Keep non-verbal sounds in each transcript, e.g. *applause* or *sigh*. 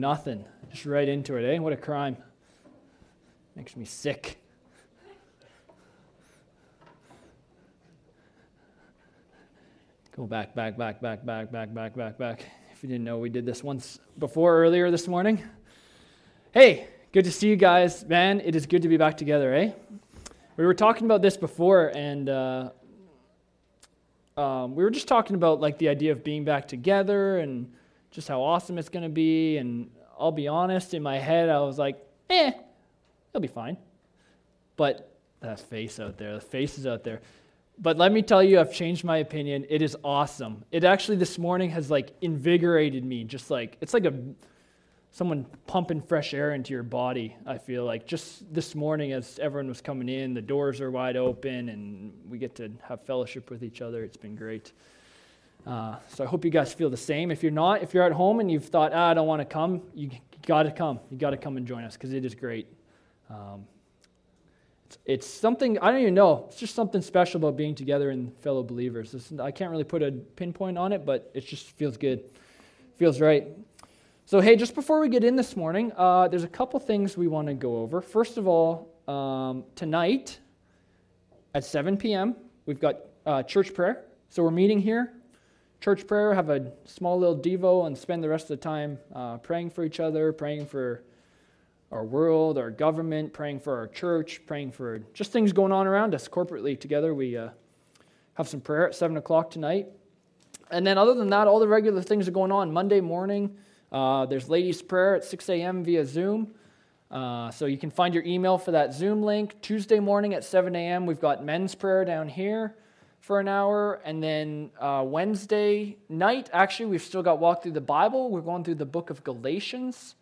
Nothing. Just right into it, eh? What a crime. Makes me sick. Go back, back, back, back, back, back, back, back, back. If you didn't know, we did this once before earlier this morning. Hey, good to see you guys. Man, it is good to be back together, eh? We were talking about this before, and uh, um, we were just talking about like the idea of being back together and just how awesome it's going to be. And I'll be honest, in my head, I was like, eh, it'll be fine. But that face out there, the faces out there. But let me tell you, I've changed my opinion. It is awesome. It actually this morning has like invigorated me. Just like it's like a someone pumping fresh air into your body. I feel like just this morning, as everyone was coming in, the doors are wide open, and we get to have fellowship with each other. It's been great. Uh, so I hope you guys feel the same. If you're not, if you're at home and you've thought, ah, I don't want to come, you got to come. You got to come and join us because it is great. Um, it's, it's, something I don't even know. It's just something special about being together in fellow believers. It's, I can't really put a pinpoint on it, but it just feels good. Feels right. So hey, just before we get in this morning, uh, there's a couple things we want to go over. First of all, um, tonight at 7 p.m. we've got uh, church prayer. So we're meeting here church prayer, have a small little Devo, and spend the rest of the time uh, praying for each other, praying for our world, our government, praying for our church, praying for just things going on around us corporately together. We uh, have some prayer at 7 o'clock tonight. And then, other than that, all the regular things are going on. Monday morning, uh, there's ladies' prayer at 6 a.m. via Zoom. Uh, so you can find your email for that Zoom link. Tuesday morning at 7 a.m., we've got men's prayer down here for an hour. And then uh, Wednesday night, actually, we've still got Walk Through the Bible. We're going through the book of Galatians,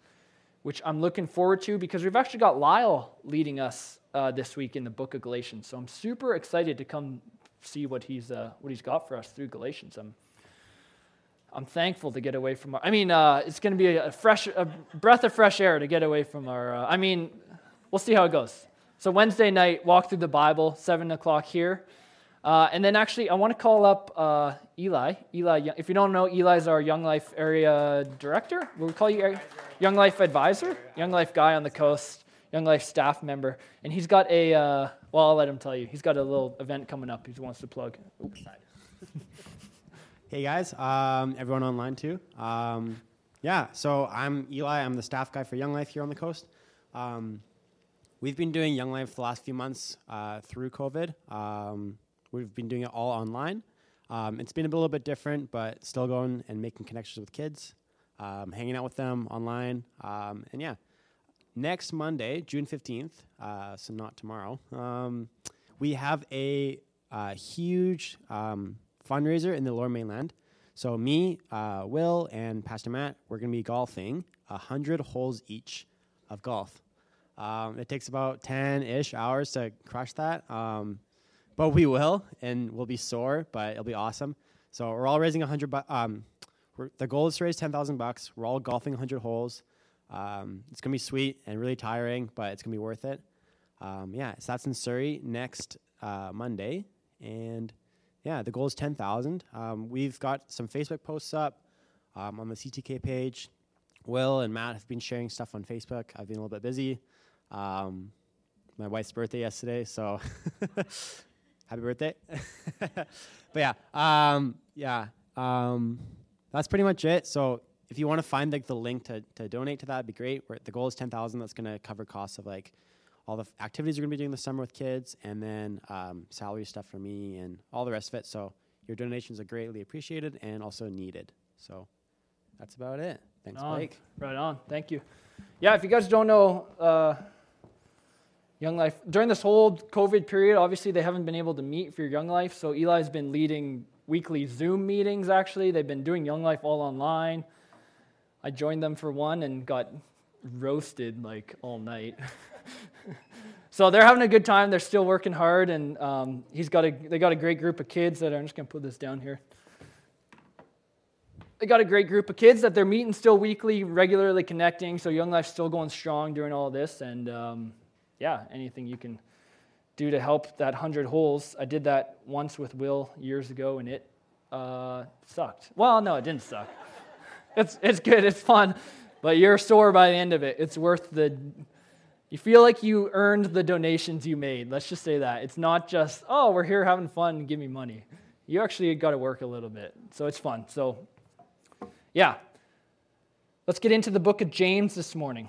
which I'm looking forward to because we've actually got Lyle leading us uh, this week in the book of Galatians. So I'm super excited to come see what he's, uh, what he's got for us through Galatians. I'm, I'm thankful to get away from our, I mean, uh, it's going to be a, fresh, a breath of fresh air to get away from our, uh, I mean, we'll see how it goes. So Wednesday night, walk through the Bible, 7 o'clock here. Uh, and then actually, I want to call up uh, Eli. Eli, if you don't know, Eli's our Young Life area director. What we call you Young Life advisor, Young Life guy on the coast, Young Life staff member. And he's got a, uh, well, I'll let him tell you. He's got a little event coming up he wants to plug. Oops. *laughs* hey guys, um, everyone online too. Um, yeah, so I'm Eli. I'm the staff guy for Young Life here on the coast. Um, we've been doing Young Life the last few months uh, through COVID. We've been doing it all online. Um, it's been a little bit different, but still going and making connections with kids, um, hanging out with them online. Um, and yeah, next Monday, June 15th, uh, so not tomorrow, um, we have a uh, huge um, fundraiser in the lower mainland. So, me, uh, Will, and Pastor Matt, we're going to be golfing 100 holes each of golf. Um, it takes about 10 ish hours to crush that. Um, but we will, and we'll be sore, but it'll be awesome. So we're all raising 100. Bu- um, the goal is to raise 10,000 bucks. We're all golfing 100 holes. Um, it's gonna be sweet and really tiring, but it's gonna be worth it. Um, yeah, so that's in Surrey next uh, Monday, and yeah, the goal is 10,000. Um, we've got some Facebook posts up um, on the CTK page. Will and Matt have been sharing stuff on Facebook. I've been a little bit busy. Um, my wife's birthday yesterday, so *laughs* happy birthday. *laughs* but yeah, um, yeah, um, that's pretty much it. So if you want to find like the link to, to donate to that, it'd be great. We're, the goal is ten thousand. That's going to cover costs of like all the activities we're going to be doing this summer with kids, and then um, salary stuff for me and all the rest of it. So your donations are greatly appreciated and also needed. So that's about it. Thanks, on. Blake. Right on. Thank you. Yeah, if you guys don't know. Uh, Young Life, during this whole COVID period, obviously they haven't been able to meet for Young Life. So Eli's been leading weekly Zoom meetings, actually. They've been doing Young Life all online. I joined them for one and got roasted like all night. *laughs* so they're having a good time. They're still working hard, and um, he's got a, they got a great group of kids that are, I'm just to put this down here. They got a great group of kids that they're meeting still weekly, regularly connecting. So Young Life's still going strong during all this, and um, yeah, anything you can do to help that 100 holes. I did that once with Will years ago, and it uh, sucked. Well, no, it didn't suck. *laughs* it's, it's good, it's fun. but you're sore by the end of it. It's worth the. You feel like you earned the donations you made. Let's just say that. It's not just, oh, we're here having fun, give me money. You actually got to work a little bit. So it's fun. So, yeah. Let's get into the book of James this morning.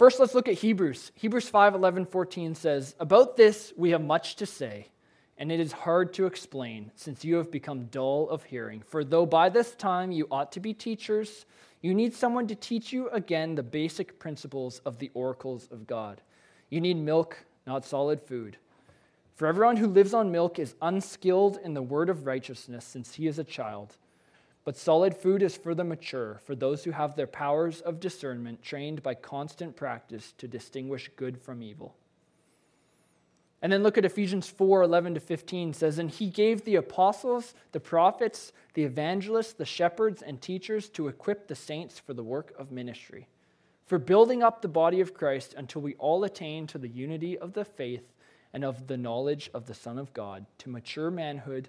First, let's look at Hebrews. Hebrews 5 11, 14 says, About this we have much to say, and it is hard to explain, since you have become dull of hearing. For though by this time you ought to be teachers, you need someone to teach you again the basic principles of the oracles of God. You need milk, not solid food. For everyone who lives on milk is unskilled in the word of righteousness, since he is a child. But solid food is for the mature, for those who have their powers of discernment trained by constant practice to distinguish good from evil. And then look at Ephesians 4 11 to 15 says, And he gave the apostles, the prophets, the evangelists, the shepherds, and teachers to equip the saints for the work of ministry, for building up the body of Christ until we all attain to the unity of the faith and of the knowledge of the Son of God, to mature manhood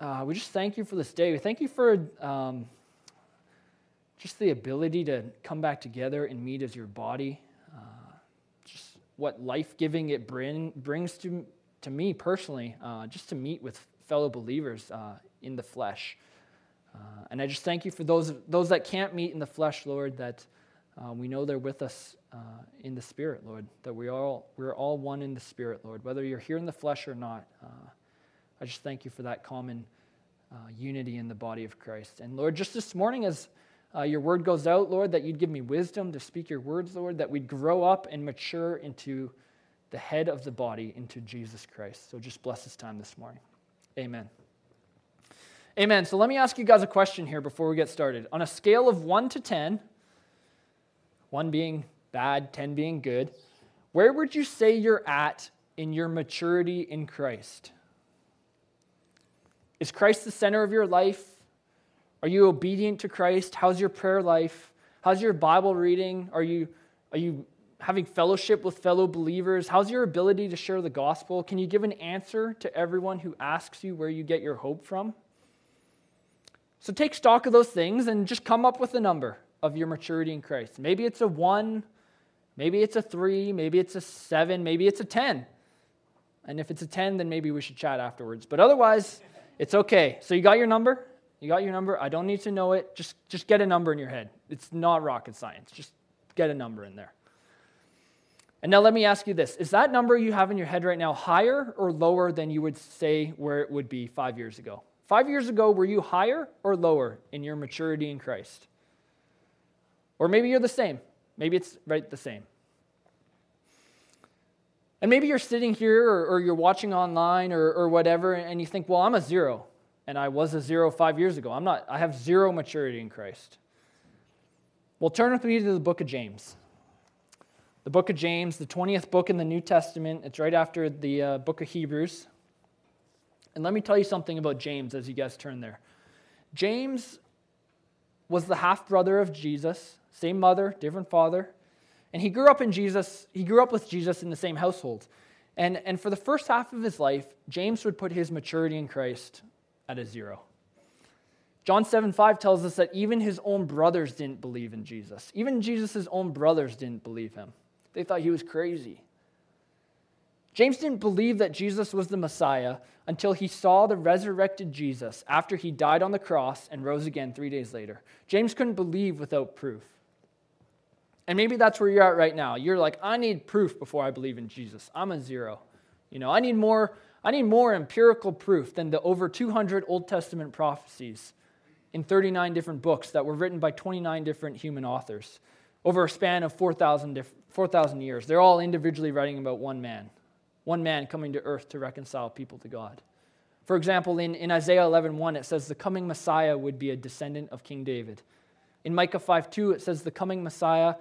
uh, we just thank you for this day. We thank you for um, just the ability to come back together and meet as your body. Uh, just what life giving it bring, brings to, to me personally, uh, just to meet with fellow believers uh, in the flesh. Uh, and I just thank you for those, those that can't meet in the flesh, Lord, that uh, we know they're with us in the spirit, Lord, that we all, we're all one in the spirit, Lord, whether you're here in the flesh or not. I just thank you for that common uh, unity in the body of Christ. And Lord, just this morning, as uh, your word goes out, Lord, that you'd give me wisdom to speak your words, Lord, that we'd grow up and mature into the head of the body, into Jesus Christ. So just bless this time this morning. Amen. Amen. So let me ask you guys a question here before we get started. On a scale of 1 to 10, 1 being bad, 10 being good, where would you say you're at in your maturity in Christ? Is Christ the center of your life? Are you obedient to Christ? How's your prayer life? How's your Bible reading? Are you, are you having fellowship with fellow believers? How's your ability to share the gospel? Can you give an answer to everyone who asks you where you get your hope from? So take stock of those things and just come up with a number of your maturity in Christ. Maybe it's a one, maybe it's a three, maybe it's a seven, maybe it's a 10. And if it's a 10, then maybe we should chat afterwards. But otherwise, it's okay. So you got your number? You got your number? I don't need to know it. Just, just get a number in your head. It's not rocket science. Just get a number in there. And now let me ask you this Is that number you have in your head right now higher or lower than you would say where it would be five years ago? Five years ago, were you higher or lower in your maturity in Christ? Or maybe you're the same. Maybe it's right the same. And maybe you're sitting here or, or you're watching online or, or whatever, and you think, well, I'm a zero, and I was a zero five years ago. I'm not, I have zero maturity in Christ. Well, turn with me to the book of James. The book of James, the 20th book in the New Testament. It's right after the uh, book of Hebrews. And let me tell you something about James as you guys turn there. James was the half brother of Jesus, same mother, different father. And he grew up in Jesus, he grew up with Jesus in the same household. And, and for the first half of his life, James would put his maturity in Christ at a zero. John 7 5 tells us that even his own brothers didn't believe in Jesus. Even Jesus' own brothers didn't believe him. They thought he was crazy. James didn't believe that Jesus was the Messiah until he saw the resurrected Jesus after he died on the cross and rose again three days later. James couldn't believe without proof. And maybe that's where you're at right now. You're like, I need proof before I believe in Jesus. I'm a zero. You know, I need more, I need more empirical proof than the over 200 Old Testament prophecies in 39 different books that were written by 29 different human authors over a span of 4,000 4, years. They're all individually writing about one man, one man coming to earth to reconcile people to God. For example, in, in Isaiah 11.1, it says the coming Messiah would be a descendant of King David In Micah 5 2, it says the coming Messiah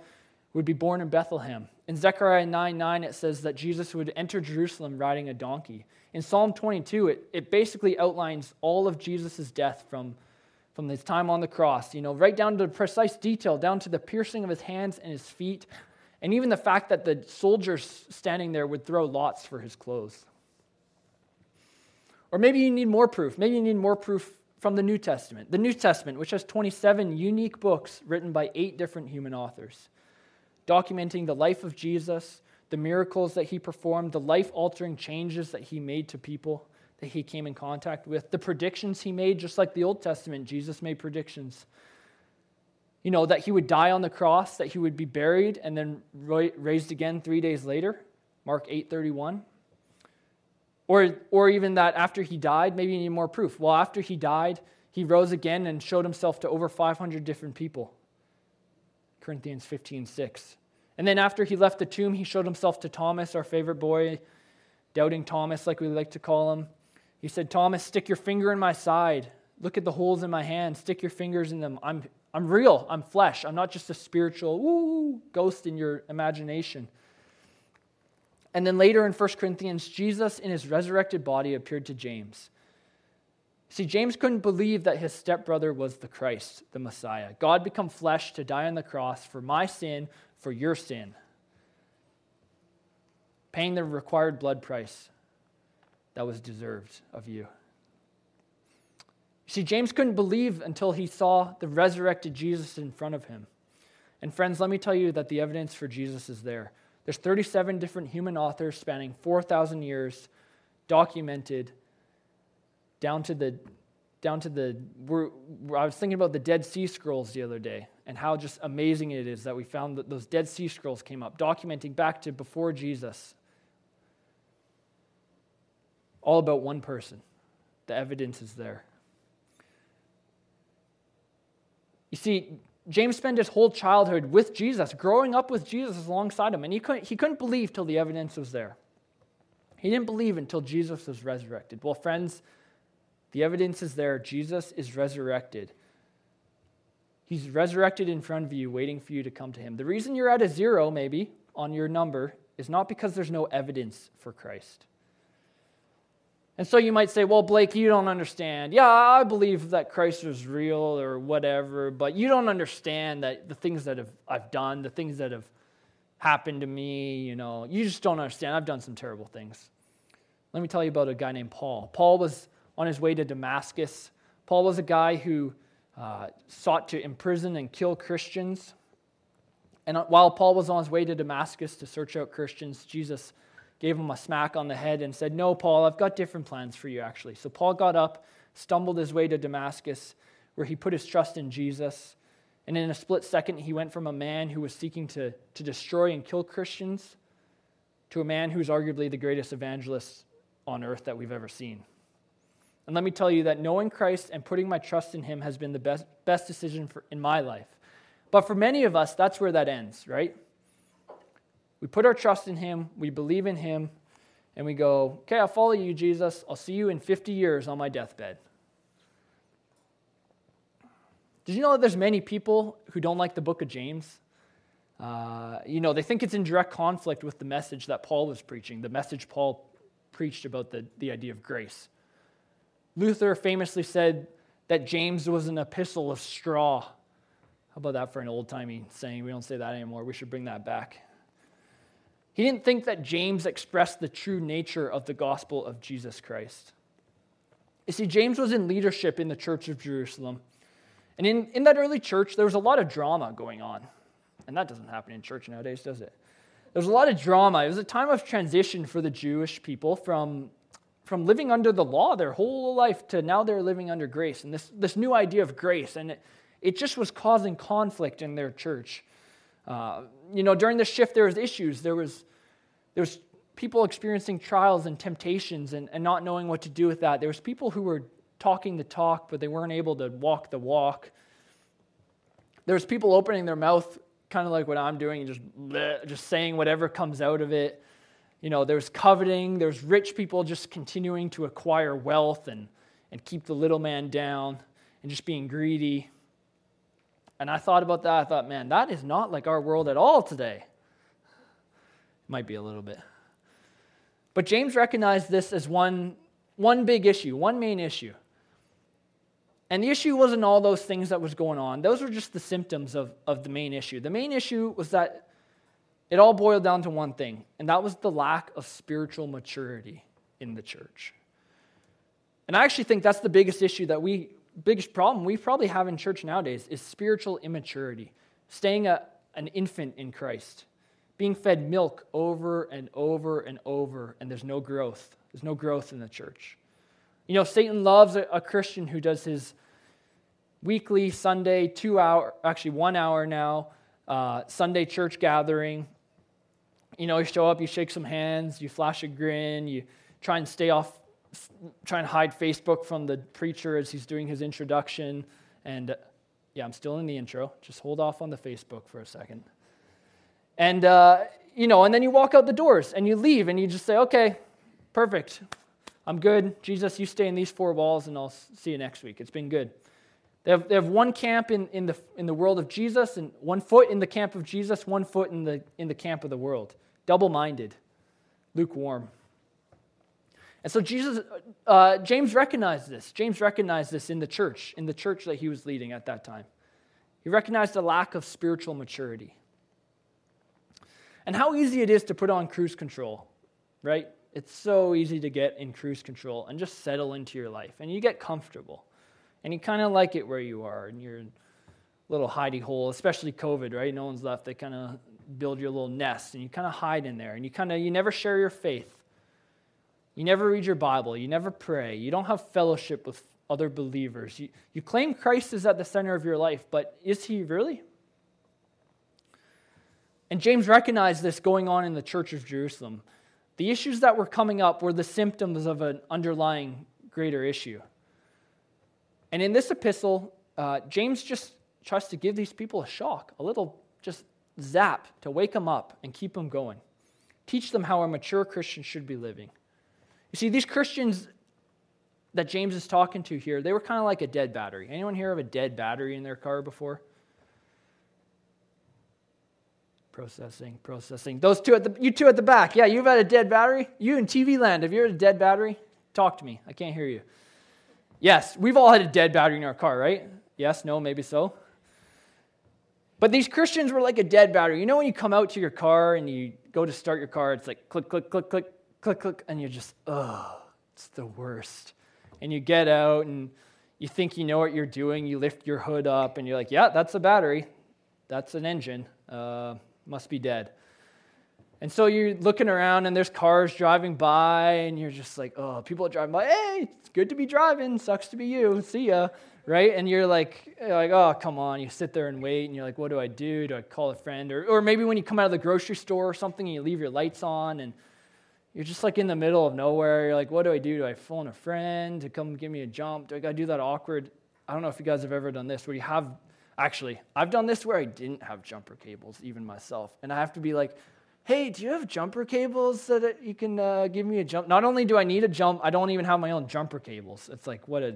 would be born in Bethlehem. In Zechariah 9 9, it says that Jesus would enter Jerusalem riding a donkey. In Psalm 22, it, it basically outlines all of Jesus' death from, from his time on the cross, you know, right down to the precise detail, down to the piercing of his hands and his feet, and even the fact that the soldiers standing there would throw lots for his clothes. Or maybe you need more proof. Maybe you need more proof from the New Testament. The New Testament, which has 27 unique books written by eight different human authors, documenting the life of Jesus, the miracles that he performed, the life altering changes that he made to people that he came in contact with, the predictions he made, just like the Old Testament, Jesus made predictions. You know, that he would die on the cross, that he would be buried and then raised again three days later, Mark 8 31. Or, or even that after he died, maybe you need more proof. Well, after he died, he rose again and showed himself to over 500 different people. Corinthians 15 6. And then after he left the tomb, he showed himself to Thomas, our favorite boy, doubting Thomas, like we like to call him. He said, Thomas, stick your finger in my side. Look at the holes in my hand. Stick your fingers in them. I'm, I'm real. I'm flesh. I'm not just a spiritual woo, ghost in your imagination. And then later in 1 Corinthians, Jesus in his resurrected body appeared to James. See, James couldn't believe that his stepbrother was the Christ, the Messiah. God become flesh to die on the cross for my sin, for your sin, paying the required blood price that was deserved of you. See, James couldn't believe until he saw the resurrected Jesus in front of him. And friends, let me tell you that the evidence for Jesus is there. There's 37 different human authors spanning 4,000 years documented down to the down to the we're, I was thinking about the Dead Sea Scrolls the other day and how just amazing it is that we found that those Dead Sea Scrolls came up documenting back to before Jesus all about one person. The evidence is there. You see, James spent his whole childhood with Jesus, growing up with Jesus alongside him, and he couldn't, he couldn't believe till the evidence was there. He didn't believe until Jesus was resurrected. Well, friends, the evidence is there. Jesus is resurrected. He's resurrected in front of you, waiting for you to come to him. The reason you're at a zero, maybe, on your number is not because there's no evidence for Christ. And so you might say, well, Blake, you don't understand. Yeah, I believe that Christ is real or whatever, but you don't understand that the things that have, I've done, the things that have happened to me, you know, you just don't understand. I've done some terrible things. Let me tell you about a guy named Paul. Paul was on his way to Damascus. Paul was a guy who uh, sought to imprison and kill Christians. And while Paul was on his way to Damascus to search out Christians, Jesus gave him a smack on the head and said, No, Paul, I've got different plans for you, actually. So Paul got up, stumbled his way to Damascus, where he put his trust in Jesus. And in a split second, he went from a man who was seeking to, to destroy and kill Christians to a man who's arguably the greatest evangelist on earth that we've ever seen. And let me tell you that knowing Christ and putting my trust in him has been the best, best decision for, in my life. But for many of us, that's where that ends, right? We put our trust in Him, we believe in Him, and we go, okay, I'll follow you, Jesus. I'll see you in 50 years on my deathbed. Did you know that there's many people who don't like the book of James? Uh, you know, they think it's in direct conflict with the message that Paul was preaching, the message Paul preached about the, the idea of grace. Luther famously said that James was an epistle of straw. How about that for an old timey saying? We don't say that anymore. We should bring that back. He didn't think that James expressed the true nature of the gospel of Jesus Christ. You see, James was in leadership in the church of Jerusalem. And in, in that early church, there was a lot of drama going on. And that doesn't happen in church nowadays, does it? There was a lot of drama. It was a time of transition for the Jewish people from, from living under the law their whole life to now they're living under grace. And this, this new idea of grace. And it, it just was causing conflict in their church. Uh, you know, during the shift, there was issues. There was there was people experiencing trials and temptations and, and not knowing what to do with that. There was people who were talking the talk, but they weren't able to walk the walk. There was people opening their mouth, kind of like what I'm doing, just bleh, just saying whatever comes out of it. You know, there's coveting. There's rich people just continuing to acquire wealth and, and keep the little man down and just being greedy. And I thought about that. I thought, man, that is not like our world at all today. Might be a little bit. But James recognized this as one, one big issue, one main issue. And the issue wasn't all those things that was going on. Those were just the symptoms of, of the main issue. The main issue was that it all boiled down to one thing, and that was the lack of spiritual maturity in the church. And I actually think that's the biggest issue that we, biggest problem we probably have in church nowadays is spiritual immaturity, staying a, an infant in Christ, being fed milk over and over and over, and there's no growth. There's no growth in the church. You know, Satan loves a, a Christian who does his weekly Sunday, two hour, actually one hour now, uh, Sunday church gathering. You know, you show up, you shake some hands, you flash a grin, you try and stay off, try and hide Facebook from the preacher as he's doing his introduction. And uh, yeah, I'm still in the intro. Just hold off on the Facebook for a second. And, uh, you know, and then you walk out the doors and you leave and you just say, okay, perfect. I'm good. Jesus, you stay in these four walls and I'll see you next week. It's been good. They have, they have one camp in, in, the, in the world of Jesus and one foot in the camp of Jesus, one foot in the, in the camp of the world. Double minded, lukewarm. And so Jesus, uh, James recognized this. James recognized this in the church, in the church that he was leading at that time. He recognized a lack of spiritual maturity. And how easy it is to put on cruise control, right? It's so easy to get in cruise control and just settle into your life. And you get comfortable. And you kind of like it where you are. And you're little hidey hole, especially COVID, right? No one's left. They kind of build your little nest and you kind of hide in there. And you kind of, you never share your faith. You never read your Bible. You never pray. You don't have fellowship with other believers. You, you claim Christ is at the center of your life, but is he really? And James recognized this going on in the church of Jerusalem. The issues that were coming up were the symptoms of an underlying greater issue. And in this epistle, uh, James just tries to give these people a shock, a little just zap to wake them up and keep them going. Teach them how a mature Christian should be living. You see, these Christians that James is talking to here, they were kind of like a dead battery. Anyone here of a dead battery in their car before? Processing, processing. Those two at the you two at the back. Yeah, you've had a dead battery? You in TV land, have you had a dead battery? Talk to me. I can't hear you. Yes, we've all had a dead battery in our car, right? Yes, no, maybe so. But these Christians were like a dead battery. You know when you come out to your car and you go to start your car, it's like click, click, click, click, click, click, and you're just, oh, it's the worst. And you get out and you think you know what you're doing. You lift your hood up and you're like, yeah, that's a battery. That's an engine. Uh, must be dead. And so you're looking around and there's cars driving by and you're just like, oh, people are driving by. Hey, it's good to be driving. Sucks to be you. See ya. Right? And you're like, you're like, oh, come on. You sit there and wait and you're like, what do I do? Do I call a friend? Or, or maybe when you come out of the grocery store or something and you leave your lights on and you're just like in the middle of nowhere. You're like, what do I do? Do I phone a friend to come give me a jump? Do I got to do that awkward? I don't know if you guys have ever done this where you have Actually, I've done this where I didn't have jumper cables, even myself. And I have to be like, hey, do you have jumper cables so that you can uh, give me a jump? Not only do I need a jump, I don't even have my own jumper cables. It's like, what a,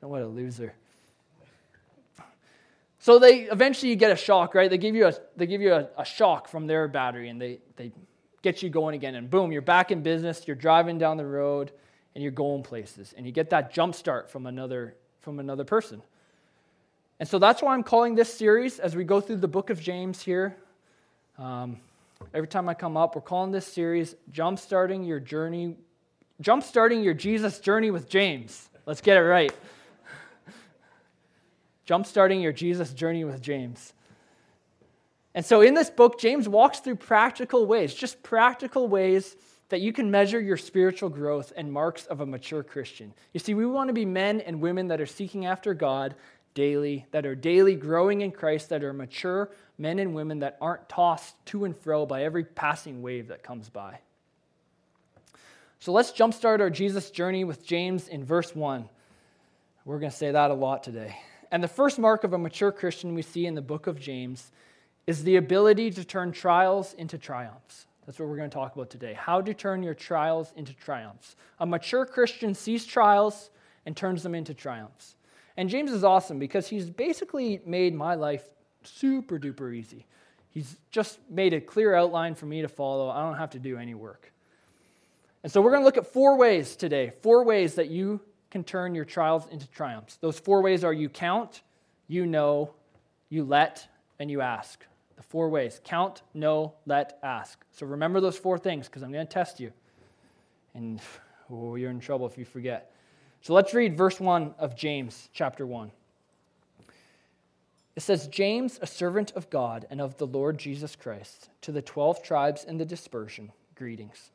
what a loser. So they eventually you get a shock, right? They give you a they give you a, a, shock from their battery and they they get you going again and boom, you're back in business, you're driving down the road and you're going places and you get that jump start from another from another person. And so that's why I'm calling this series, as we go through the book of James here. Um, every time I come up, we're calling this series Jumpstarting Your Journey, Jumpstarting Your Jesus Journey with James. Let's get it right. *laughs* Jumpstarting Your Jesus Journey with James. And so in this book, James walks through practical ways, just practical ways that you can measure your spiritual growth and marks of a mature Christian. You see, we want to be men and women that are seeking after God daily, that are daily growing in Christ, that are mature men and women that aren't tossed to and fro by every passing wave that comes by. So let's jumpstart our Jesus journey with James in verse 1. We're going to say that a lot today. And the first mark of a mature Christian we see in the book of James is the ability to turn trials into triumphs. That's what we're going to talk about today. How to turn your trials into triumphs. A mature Christian sees trials and turns them into triumphs. And James is awesome because he's basically made my life super duper easy. He's just made a clear outline for me to follow. I don't have to do any work. And so we're going to look at four ways today, four ways that you can turn your trials into triumphs. Those four ways are you count, you know, you let, and you ask. The four ways count, know, let, ask. So remember those four things because I'm going to test you. And *laughs* oh, you're in trouble if you forget. So let's read verse 1 of James chapter 1. It says, James, a servant of God and of the Lord Jesus Christ, to the 12 tribes in the dispersion, greetings.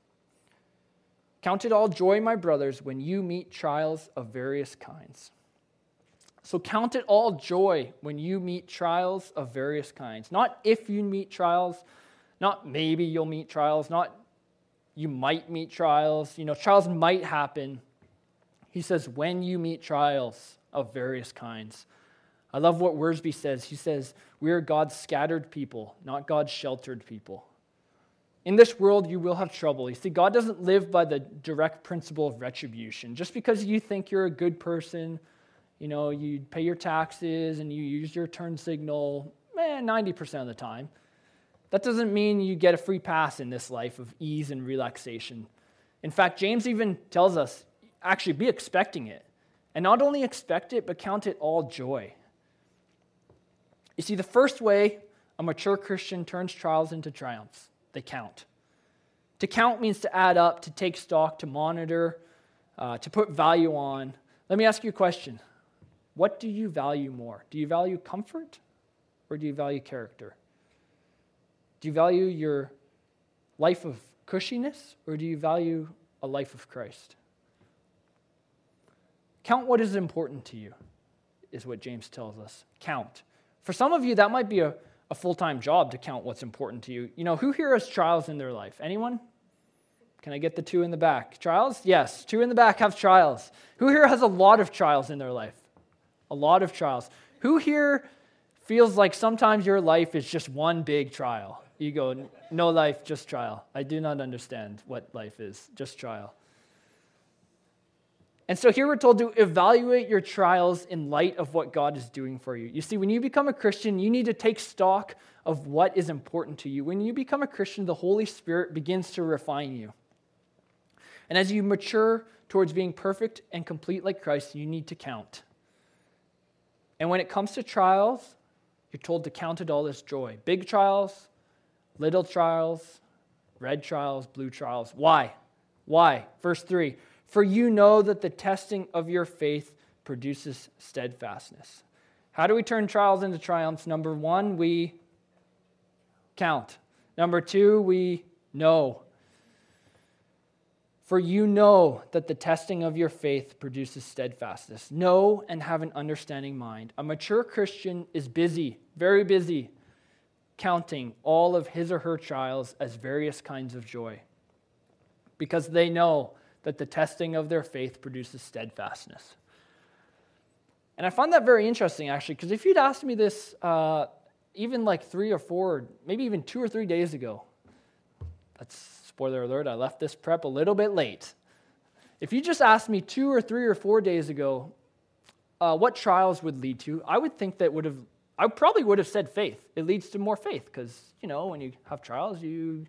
Count it all joy, my brothers, when you meet trials of various kinds. So count it all joy when you meet trials of various kinds. Not if you meet trials, not maybe you'll meet trials, not you might meet trials. You know, trials might happen. He says, when you meet trials of various kinds. I love what Wiersbe says. He says, We are God's scattered people, not God's sheltered people. In this world, you will have trouble. You see, God doesn't live by the direct principle of retribution. Just because you think you're a good person, you know, you pay your taxes and you use your turn signal, man, 90% of the time, that doesn't mean you get a free pass in this life of ease and relaxation. In fact, James even tells us actually be expecting it. And not only expect it, but count it all joy. You see, the first way a mature Christian turns trials into triumphs they count. To count means to add up, to take stock, to monitor, uh, to put value on. Let me ask you a question What do you value more? Do you value comfort or do you value character? Do you value your life of cushiness or do you value a life of Christ? Count what is important to you, is what James tells us. Count. For some of you, that might be a a full time job to count what's important to you. You know, who here has trials in their life? Anyone? Can I get the two in the back? Trials? Yes, two in the back have trials. Who here has a lot of trials in their life? A lot of trials. Who here feels like sometimes your life is just one big trial? You go, no life, just trial. I do not understand what life is, just trial. And so here we're told to evaluate your trials in light of what God is doing for you. You see, when you become a Christian, you need to take stock of what is important to you. When you become a Christian, the Holy Spirit begins to refine you. And as you mature towards being perfect and complete like Christ, you need to count. And when it comes to trials, you're told to count it all as joy. Big trials, little trials, red trials, blue trials. Why? Why? Verse 3 for you know that the testing of your faith produces steadfastness. How do we turn trials into triumphs? Number one, we count. Number two, we know. For you know that the testing of your faith produces steadfastness. Know and have an understanding mind. A mature Christian is busy, very busy, counting all of his or her trials as various kinds of joy because they know that the testing of their faith produces steadfastness. And I find that very interesting, actually, because if you'd asked me this uh, even like three or four, maybe even two or three days ago, that's spoiler alert, I left this prep a little bit late. If you just asked me two or three or four days ago uh, what trials would lead to, I would think that would have, I probably would have said faith. It leads to more faith because, you know, when you have trials, you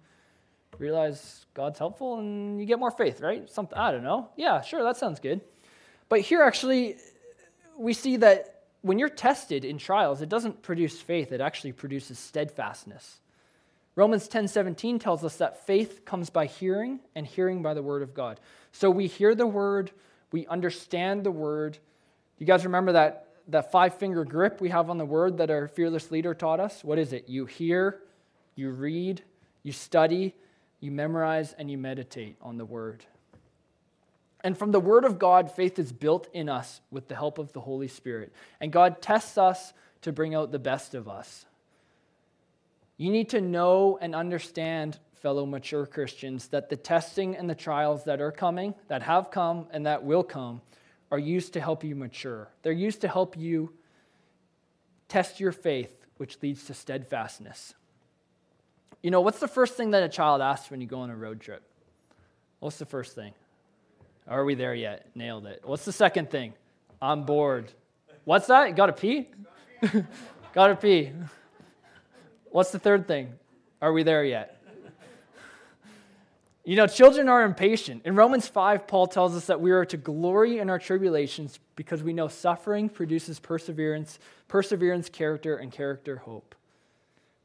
realize God's helpful and you get more faith, right? Something I don't know. Yeah, sure, that sounds good. But here actually we see that when you're tested in trials, it doesn't produce faith, it actually produces steadfastness. Romans 10:17 tells us that faith comes by hearing and hearing by the word of God. So we hear the word, we understand the word. You guys remember that that five-finger grip we have on the word that our fearless leader taught us? What is it? You hear, you read, you study, you memorize and you meditate on the Word. And from the Word of God, faith is built in us with the help of the Holy Spirit. And God tests us to bring out the best of us. You need to know and understand, fellow mature Christians, that the testing and the trials that are coming, that have come, and that will come, are used to help you mature. They're used to help you test your faith, which leads to steadfastness. You know, what's the first thing that a child asks when you go on a road trip? What's the first thing? Are we there yet? Nailed it. What's the second thing? I'm bored. What's that? Gotta pee? *laughs* Gotta pee. What's the third thing? Are we there yet? You know, children are impatient. In Romans 5, Paul tells us that we are to glory in our tribulations because we know suffering produces perseverance, perseverance, character, and character, hope.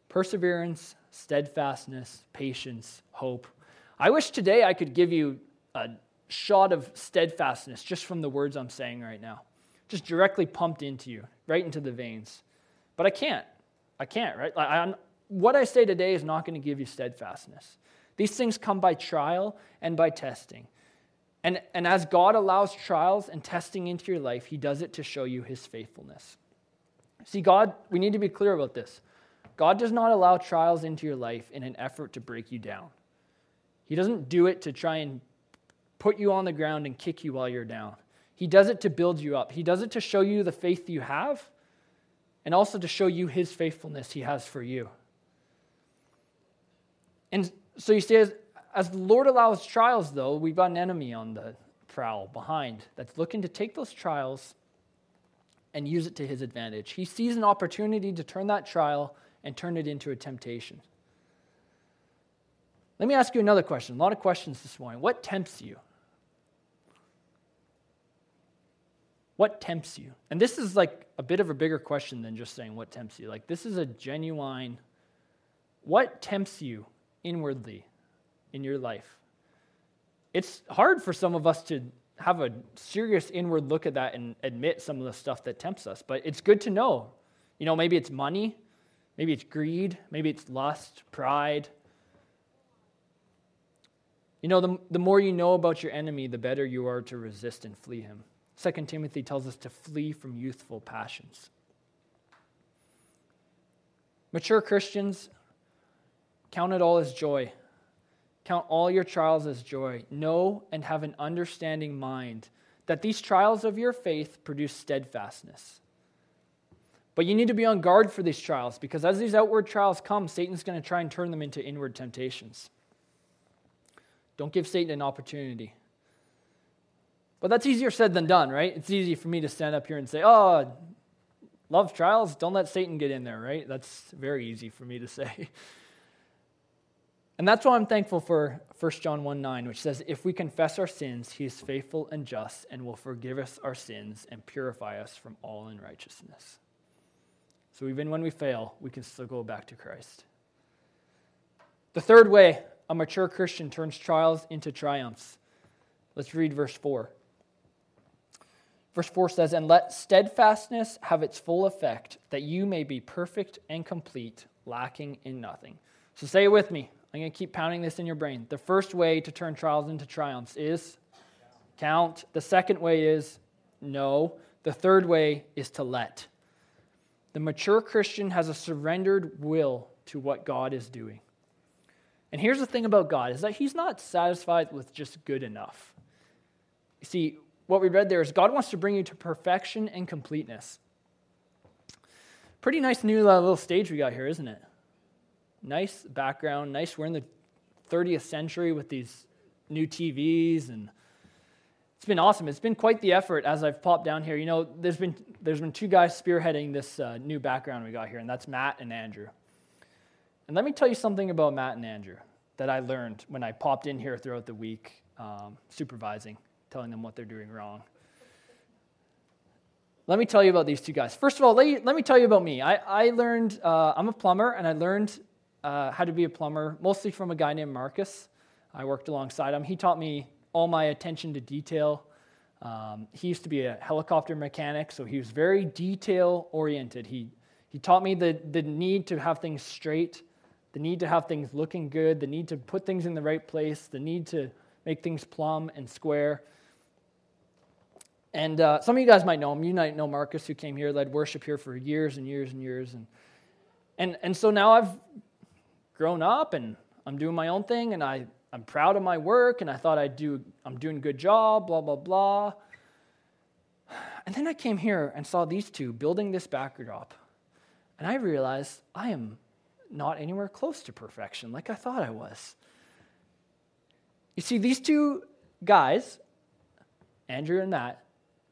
Perseverance, steadfastness, patience, hope. I wish today I could give you a shot of steadfastness just from the words I'm saying right now, just directly pumped into you, right into the veins. But I can't. I can't, right? I, what I say today is not going to give you steadfastness. These things come by trial and by testing. And, and as God allows trials and testing into your life, He does it to show you His faithfulness. See, God, we need to be clear about this. God does not allow trials into your life in an effort to break you down. He doesn't do it to try and put you on the ground and kick you while you're down. He does it to build you up. He does it to show you the faith you have and also to show you His faithfulness He has for you. And so you see, as, as the Lord allows trials, though, we've got an enemy on the prowl behind that's looking to take those trials and use it to his advantage. He sees an opportunity to turn that trial and turn it into a temptation. Let me ask you another question. A lot of questions this morning. What tempts you? What tempts you? And this is like a bit of a bigger question than just saying what tempts you. Like, this is a genuine what tempts you inwardly in your life. It's hard for some of us to have a serious inward look at that and admit some of the stuff that tempts us, but it's good to know. You know, maybe it's money, maybe it's greed, maybe it's lust, pride. You know, the, the more you know about your enemy, the better you are to resist and flee him. 2 Timothy tells us to flee from youthful passions. Mature Christians Count it all as joy. Count all your trials as joy. Know and have an understanding mind that these trials of your faith produce steadfastness. But you need to be on guard for these trials because as these outward trials come, Satan's going to try and turn them into inward temptations. Don't give Satan an opportunity. But that's easier said than done, right? It's easy for me to stand up here and say, oh, love trials, don't let Satan get in there, right? That's very easy for me to say. *laughs* And that's why I'm thankful for 1 John 1 9, which says, If we confess our sins, he is faithful and just and will forgive us our sins and purify us from all unrighteousness. So even when we fail, we can still go back to Christ. The third way a mature Christian turns trials into triumphs. Let's read verse 4. Verse 4 says, And let steadfastness have its full effect, that you may be perfect and complete, lacking in nothing. So say it with me. I'm going to keep pounding this in your brain. The first way to turn trials into triumphs is count. The second way is no. The third way is to let. The mature Christian has a surrendered will to what God is doing. And here's the thing about God is that he's not satisfied with just good enough. You see, what we read there is God wants to bring you to perfection and completeness. Pretty nice new uh, little stage we got here, isn't it? nice background, nice. We're in the 30th century with these new TVs, and it's been awesome. It's been quite the effort as I've popped down here. You know, there's been there's been two guys spearheading this uh, new background we got here, and that's Matt and Andrew. And let me tell you something about Matt and Andrew that I learned when I popped in here throughout the week, um, supervising, telling them what they're doing wrong. Let me tell you about these two guys. First of all, let, you, let me tell you about me. I, I learned, uh, I'm a plumber, and I learned uh, how to be a plumber, mostly from a guy named Marcus. I worked alongside him. He taught me all my attention to detail. Um, he used to be a helicopter mechanic, so he was very detail oriented. He, he taught me the, the need to have things straight, the need to have things looking good, the need to put things in the right place, the need to make things plumb and square. And uh, some of you guys might know him. You might know Marcus, who came here, led worship here for years and years and years. And, and, and so now I've grown up and I'm doing my own thing and I, I'm proud of my work and I thought I'd do, I'm doing a good job, blah, blah, blah. *sighs* And then I came here and saw these two building this backdrop. And I realized I am not anywhere close to perfection like I thought I was. You see, these two guys, Andrew and Matt,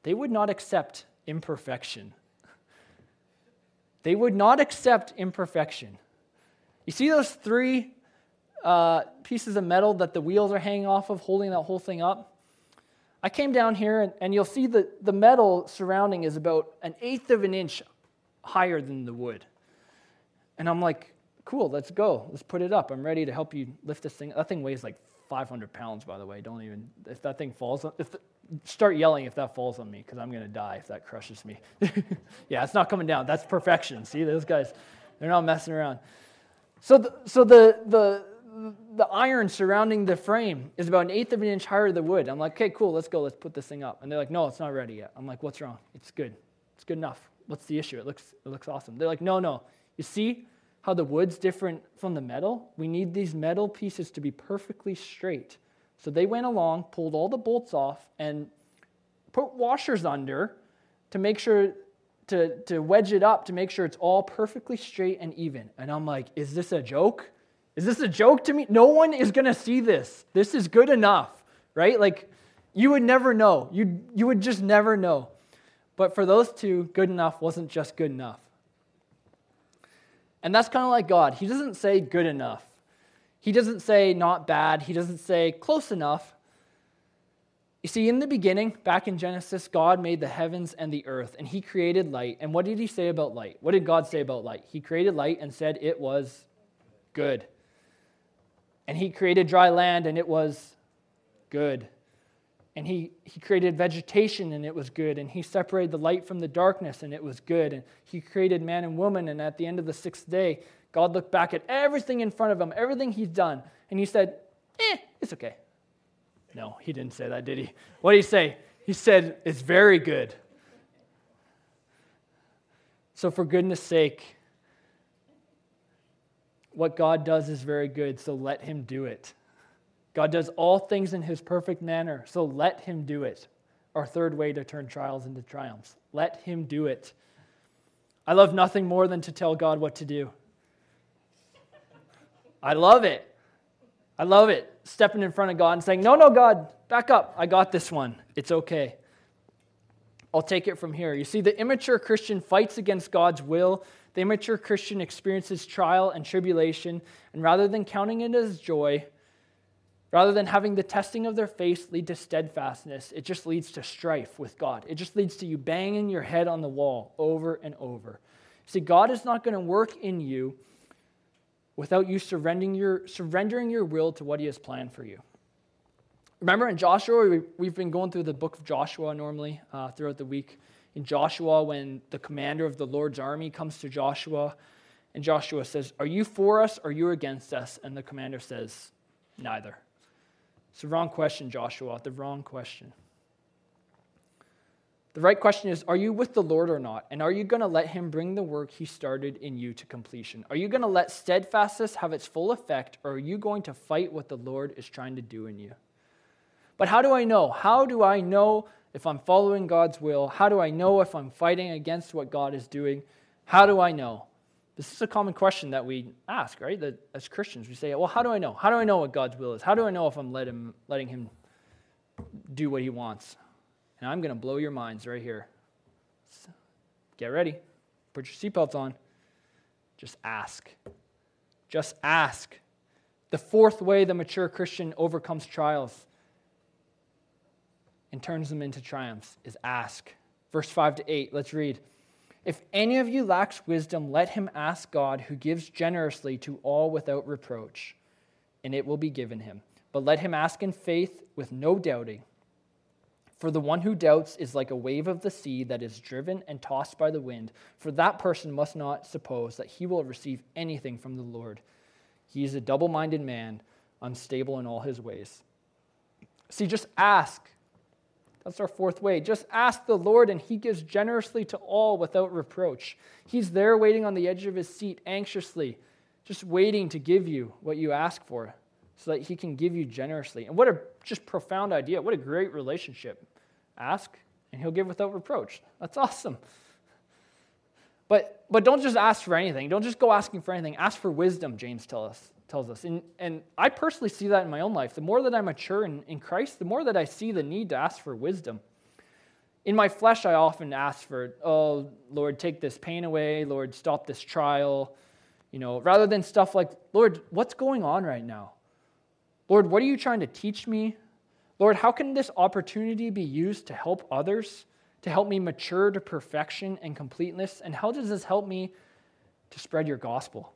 they would not accept imperfection They would not accept imperfection. You see those three uh, pieces of metal that the wheels are hanging off of, holding that whole thing up? I came down here, and, and you'll see that the metal surrounding is about an eighth of an inch higher than the wood. And I'm like, cool, let's go. Let's put it up. I'm ready to help you lift this thing. That thing weighs like 500 pounds, by the way. Don't even, if that thing falls, if start yelling if that falls on me, because I'm going to die if that crushes me. *laughs* yeah, it's not coming down. That's perfection. See, those guys, they're not messing around. So, the, so the, the, the iron surrounding the frame is about an eighth of an inch higher than the wood. I'm like, okay, cool, let's go, let's put this thing up. And they're like, no, it's not ready yet. I'm like, what's wrong? It's good. It's good enough. What's the issue? It looks, it looks awesome. They're like, no, no. You see how the wood's different from the metal? We need these metal pieces to be perfectly straight. So they went along, pulled all the bolts off, and put washers under to make sure to, to wedge it up to make sure it's all perfectly straight and even. And I'm like, is this a joke? Is this a joke to me? No one is to see this. This is good enough, right? Like, you would never know. You, you would just never know. But for those two, good enough wasn't just good enough. And that's kind of like God. He doesn't say good enough, He doesn't say not bad, He doesn't say close enough. You see, in the beginning, back in Genesis, God made the heavens and the earth, and He created light. And what did He say about light? What did God say about light? He created light and said it was good. And He created dry land, and it was good. And he, he created vegetation, and it was good. And He separated the light from the darkness, and it was good. And He created man and woman, and at the end of the sixth day, God looked back at everything in front of Him, everything He's done, and He said, Eh, it's okay. No, he didn't say that, did he? What did he say? He said, It's very good. So, for goodness sake, what God does is very good, so let him do it. God does all things in his perfect manner, so let him do it. Our third way to turn trials into triumphs. Let him do it. I love nothing more than to tell God what to do. I love it. I love it. Stepping in front of God and saying, No, no, God, back up. I got this one. It's okay. I'll take it from here. You see, the immature Christian fights against God's will. The immature Christian experiences trial and tribulation, and rather than counting it as joy, rather than having the testing of their faith lead to steadfastness, it just leads to strife with God. It just leads to you banging your head on the wall over and over. See, God is not going to work in you without you surrendering your, surrendering your will to what He has planned for you. Remember in Joshua, we, have been going through the book of Joshua normally uh, throughout the week. In Joshua, when the commander of the Lord's army comes to Joshua, and Joshua says, Are you for us or are you against us? And the commander says, Neither. It's the wrong question, Joshua, the wrong question. The right question is Are you with the Lord or not? And are you going to let Him bring the work He started in you to completion? Are you going to let steadfastness have its full effect, or are you going to fight what the Lord is trying to do in you? But how do I know? How do I know if I'm following God's will? How do I know if I'm fighting against what God is doing? How do I know? This is a common question that we ask, right? That as Christians, we say, Well, how do I know? How do I know what God's will is? How do I know if I'm letting Him do what He wants? And I'm going to blow your minds right here. So get ready. Put your seatbelts on. Just ask. Just ask. The fourth way the mature Christian overcomes trials and turns them into triumphs is ask. Verse 5 to 8, let's read. If any of you lacks wisdom, let him ask God, who gives generously to all without reproach, and it will be given him. But let him ask in faith with no doubting. For the one who doubts is like a wave of the sea that is driven and tossed by the wind. For that person must not suppose that he will receive anything from the Lord. He is a double minded man, unstable in all his ways. See, just ask. That's our fourth way. Just ask the Lord, and he gives generously to all without reproach. He's there waiting on the edge of his seat, anxiously, just waiting to give you what you ask for so that he can give you generously. And what a just profound idea. What a great relationship. Ask, and he'll give without reproach. That's awesome. But, but don't just ask for anything. Don't just go asking for anything. Ask for wisdom, James tell us, tells us. And, and I personally see that in my own life. The more that I mature in, in Christ, the more that I see the need to ask for wisdom. In my flesh, I often ask for, oh, Lord, take this pain away. Lord, stop this trial. You know, rather than stuff like, Lord, what's going on right now? Lord, what are you trying to teach me? Lord, how can this opportunity be used to help others, to help me mature to perfection and completeness? And how does this help me to spread your gospel?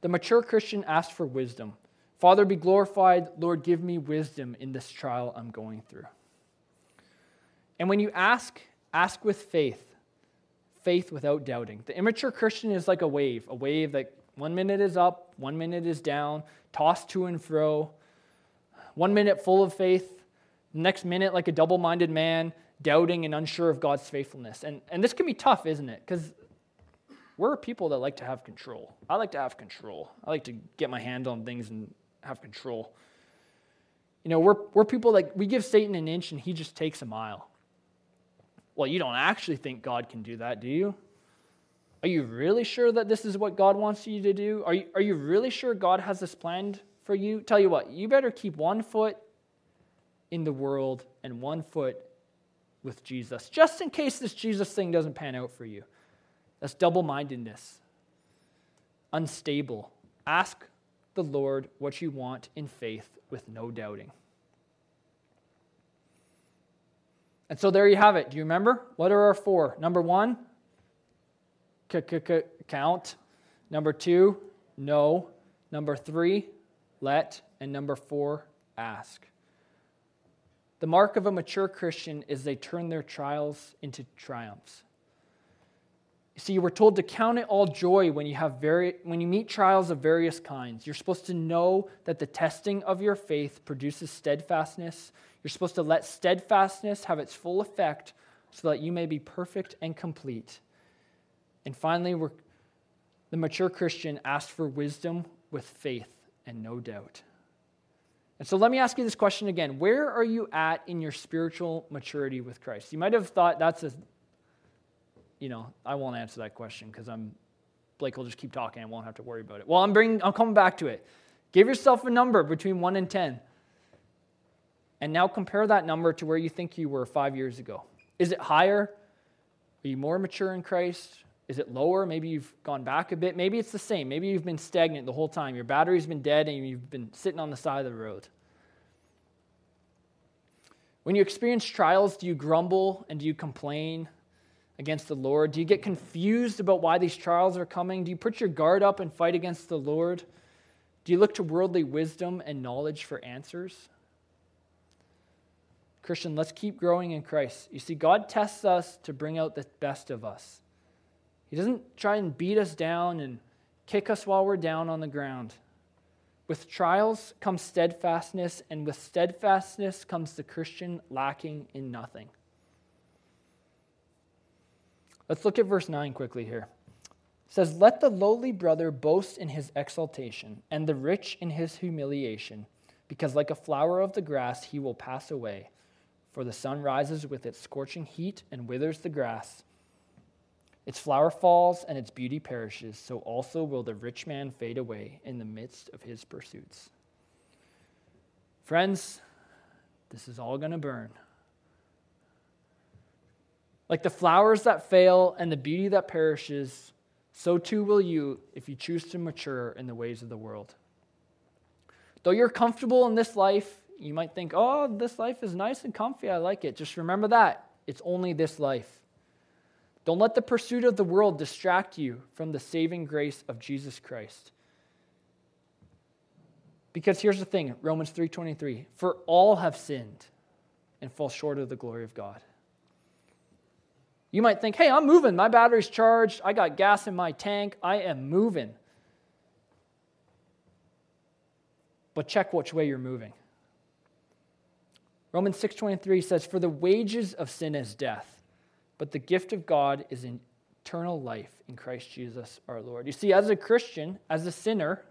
The mature Christian asks for wisdom. Father, be glorified. Lord, give me wisdom in this trial I'm going through. And when you ask, ask with faith, faith without doubting. The immature Christian is like a wave, a wave that one minute is up, one minute is down, tossed to and fro. One minute full of faith, next minute like a double minded man, doubting and unsure of God's faithfulness. And, and this can be tough, isn't it? Because we're people that like to have control. I like to have control. I like to get my hand on things and have control. You know, we're, we're people like, we give Satan an inch and he just takes a mile. Well, you don't actually think God can do that, do you? Are you really sure that this is what God wants you to do? Are you, are you really sure God has this planned for you? Tell you what, you better keep one foot in the world and one foot with Jesus, just in case this Jesus thing doesn't pan out for you. That's double mindedness, unstable. Ask the Lord what you want in faith with no doubting. And so there you have it. Do you remember? What are our four? Number one, count. Number two, no. Number three, let. And number four, ask. The mark of a mature Christian is they turn their trials into triumphs. You see, we're told to count it all joy when you, have very, when you meet trials of various kinds. You're supposed to know that the testing of your faith produces steadfastness. You're supposed to let steadfastness have its full effect so that you may be perfect and complete. And finally, we're the mature Christian asks for wisdom with faith and no doubt. And so let me ask you this question again. Where are you at in your spiritual maturity with Christ? You might have thought that's a you know, I won't answer that question because I'm Blake will just keep talking. I won't have to worry about it. Well, I'm bringing, I'm coming back to it. Give yourself a number between one and ten, and now compare that number to where you think you were five years ago. Is it higher? Are you more mature in Christ? Is it lower? Maybe you've gone back a bit. Maybe it's the same. Maybe you've been stagnant the whole time. Your battery's been dead and you've been sitting on the side of the road. When you experience trials, do you grumble and do you complain? against the Lord? Do you get confused about why these trials are coming? Do you put your guard up and fight against the Lord? Do you look to worldly wisdom and knowledge for answers? Christian, let's keep growing in Christ. You see, God tests us to bring out the best of us. He doesn't try and beat us down and kick us while we're down on the ground. With trials comes steadfastness, and with steadfastness comes the Christian lacking in nothing. Let's look at verse 9 quickly here. It says, Let the lowly brother boast in his exaltation, and the rich in his humiliation, because like a flower of the grass he will pass away. For the sun rises with its scorching heat and withers the grass. Its flower falls and its beauty perishes, so also will the rich man fade away in the midst of his pursuits. Friends, this is all going to burn. Like the flowers that fail and the beauty that perishes, so too will you if you choose to mature in the ways of the world. Though you're comfortable in this life, you might think, oh, this life is nice and comfy. I like it. Just remember that. It's only this life. Don't let the pursuit of the world distract you from the saving grace of Jesus Christ. Because here's the thing, Romans 3:23, for all have sinned and fall short of the glory of God. You might think, hey, I'm moving. My battery's charged. I got gas in my tank. I am moving. But check which way you're moving. Romans 6:23 says for the wages of sin is death but the gift of God is eternal life in Christ Jesus our Lord. You see as a Christian, as a sinner,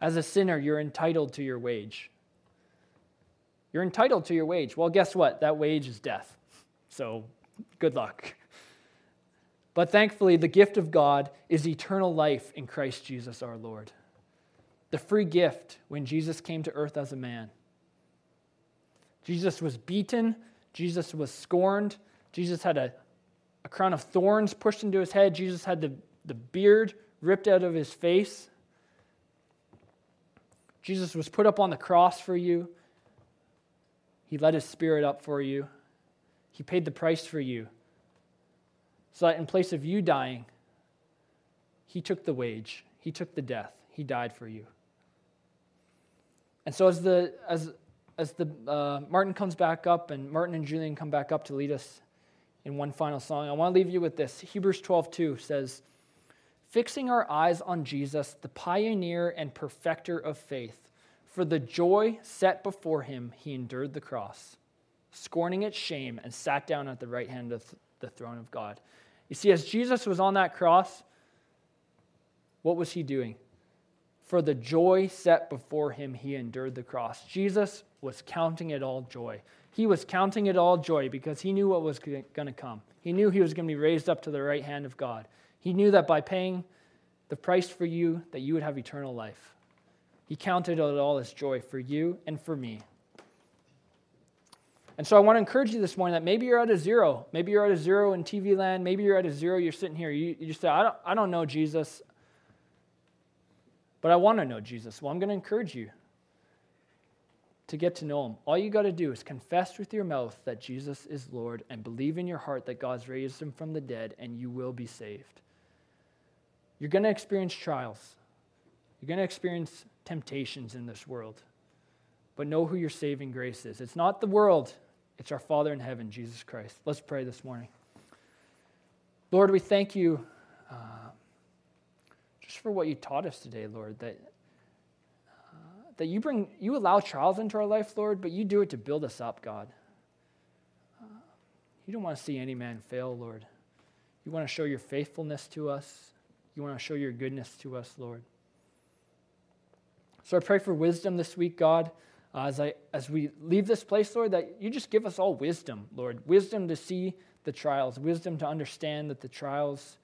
as a sinner you're entitled to your wage. You're entitled to your wage. Well, guess what? That wage is death. So good luck. But thankfully, the gift of God is eternal life in Christ Jesus our Lord. The free gift when Jesus came to earth as a man. Jesus was beaten, Jesus was scorned. Jesus had a, a crown of thorns pushed into his head. Jesus had the, the beard ripped out of his face. Jesus was put up on the cross for you. He let his spirit up for you. He paid the price for you. So that in place of you dying, he took the wage, he took the death, he died for you. And so as the as as the uh, Martin comes back up and Martin and Julian come back up to lead us in one final song, I want to leave you with this. Hebrews 12:2 says, "Fixing our eyes on Jesus, the pioneer and perfecter of faith, for the joy set before him, he endured the cross, scorning its shame, and sat down at the right hand of the throne of God." You see, as Jesus was on that cross, what was he doing? For the joy set before him, he endured the cross. Jesus was counting it all joy. He was counting it all joy because he knew what was going to come. He knew he was going to be raised up to the right hand of God. He knew that by paying the price for you, that you would have eternal life. He counted it all as joy for you and for me. And so I want to encourage you this morning that maybe you're at a zero. Maybe you're at a zero in TV land. Maybe you're at a zero. You're sitting here. You, you just say, I don't, I don't know Jesus. But I want to know Jesus. Well, I'm going to encourage you to get to know him. All you got to do is confess with your mouth that Jesus is Lord and believe in your heart that God's raised him from the dead, and you will be saved. You're going to experience trials, you're going to experience temptations in this world. But know who your saving grace is. It's not the world, it's our Father in heaven, Jesus Christ. Let's pray this morning. Lord, we thank you. Uh, just for what you taught us today, Lord, that, uh, that you bring, you allow trials into our life, Lord, but you do it to build us up, God. Uh, you don't want to see any man fail, Lord. You want to show your faithfulness to us. You want to show your goodness to us, Lord. So I pray for wisdom this week, God, uh, as, I, as we leave this place, Lord, that you just give us all wisdom, Lord. Wisdom to see the trials, wisdom to understand that the trials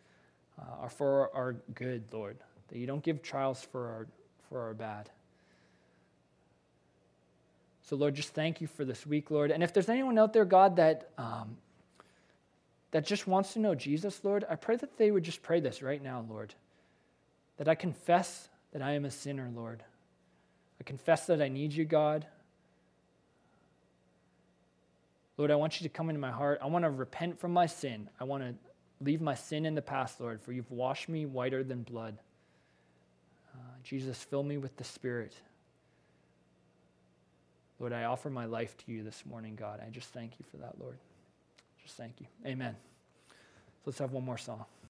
uh, are for our good, Lord, that you don't give trials for our, for our bad. So, Lord, just thank you for this week, Lord. And if there's anyone out there, God, that, um, that just wants to know Jesus, Lord, I pray that they would just pray this right now, Lord. That I confess that I am a sinner, Lord. I confess that I need you, God. Lord, I want you to come into my heart. I want to repent from my sin. I want to Leave my sin in the past, Lord, for you've washed me whiter than blood. Uh, Jesus, fill me with the Spirit. Lord, I offer my life to you this morning, God. I just thank you for that, Lord. Just thank you. Amen. So let's have one more song.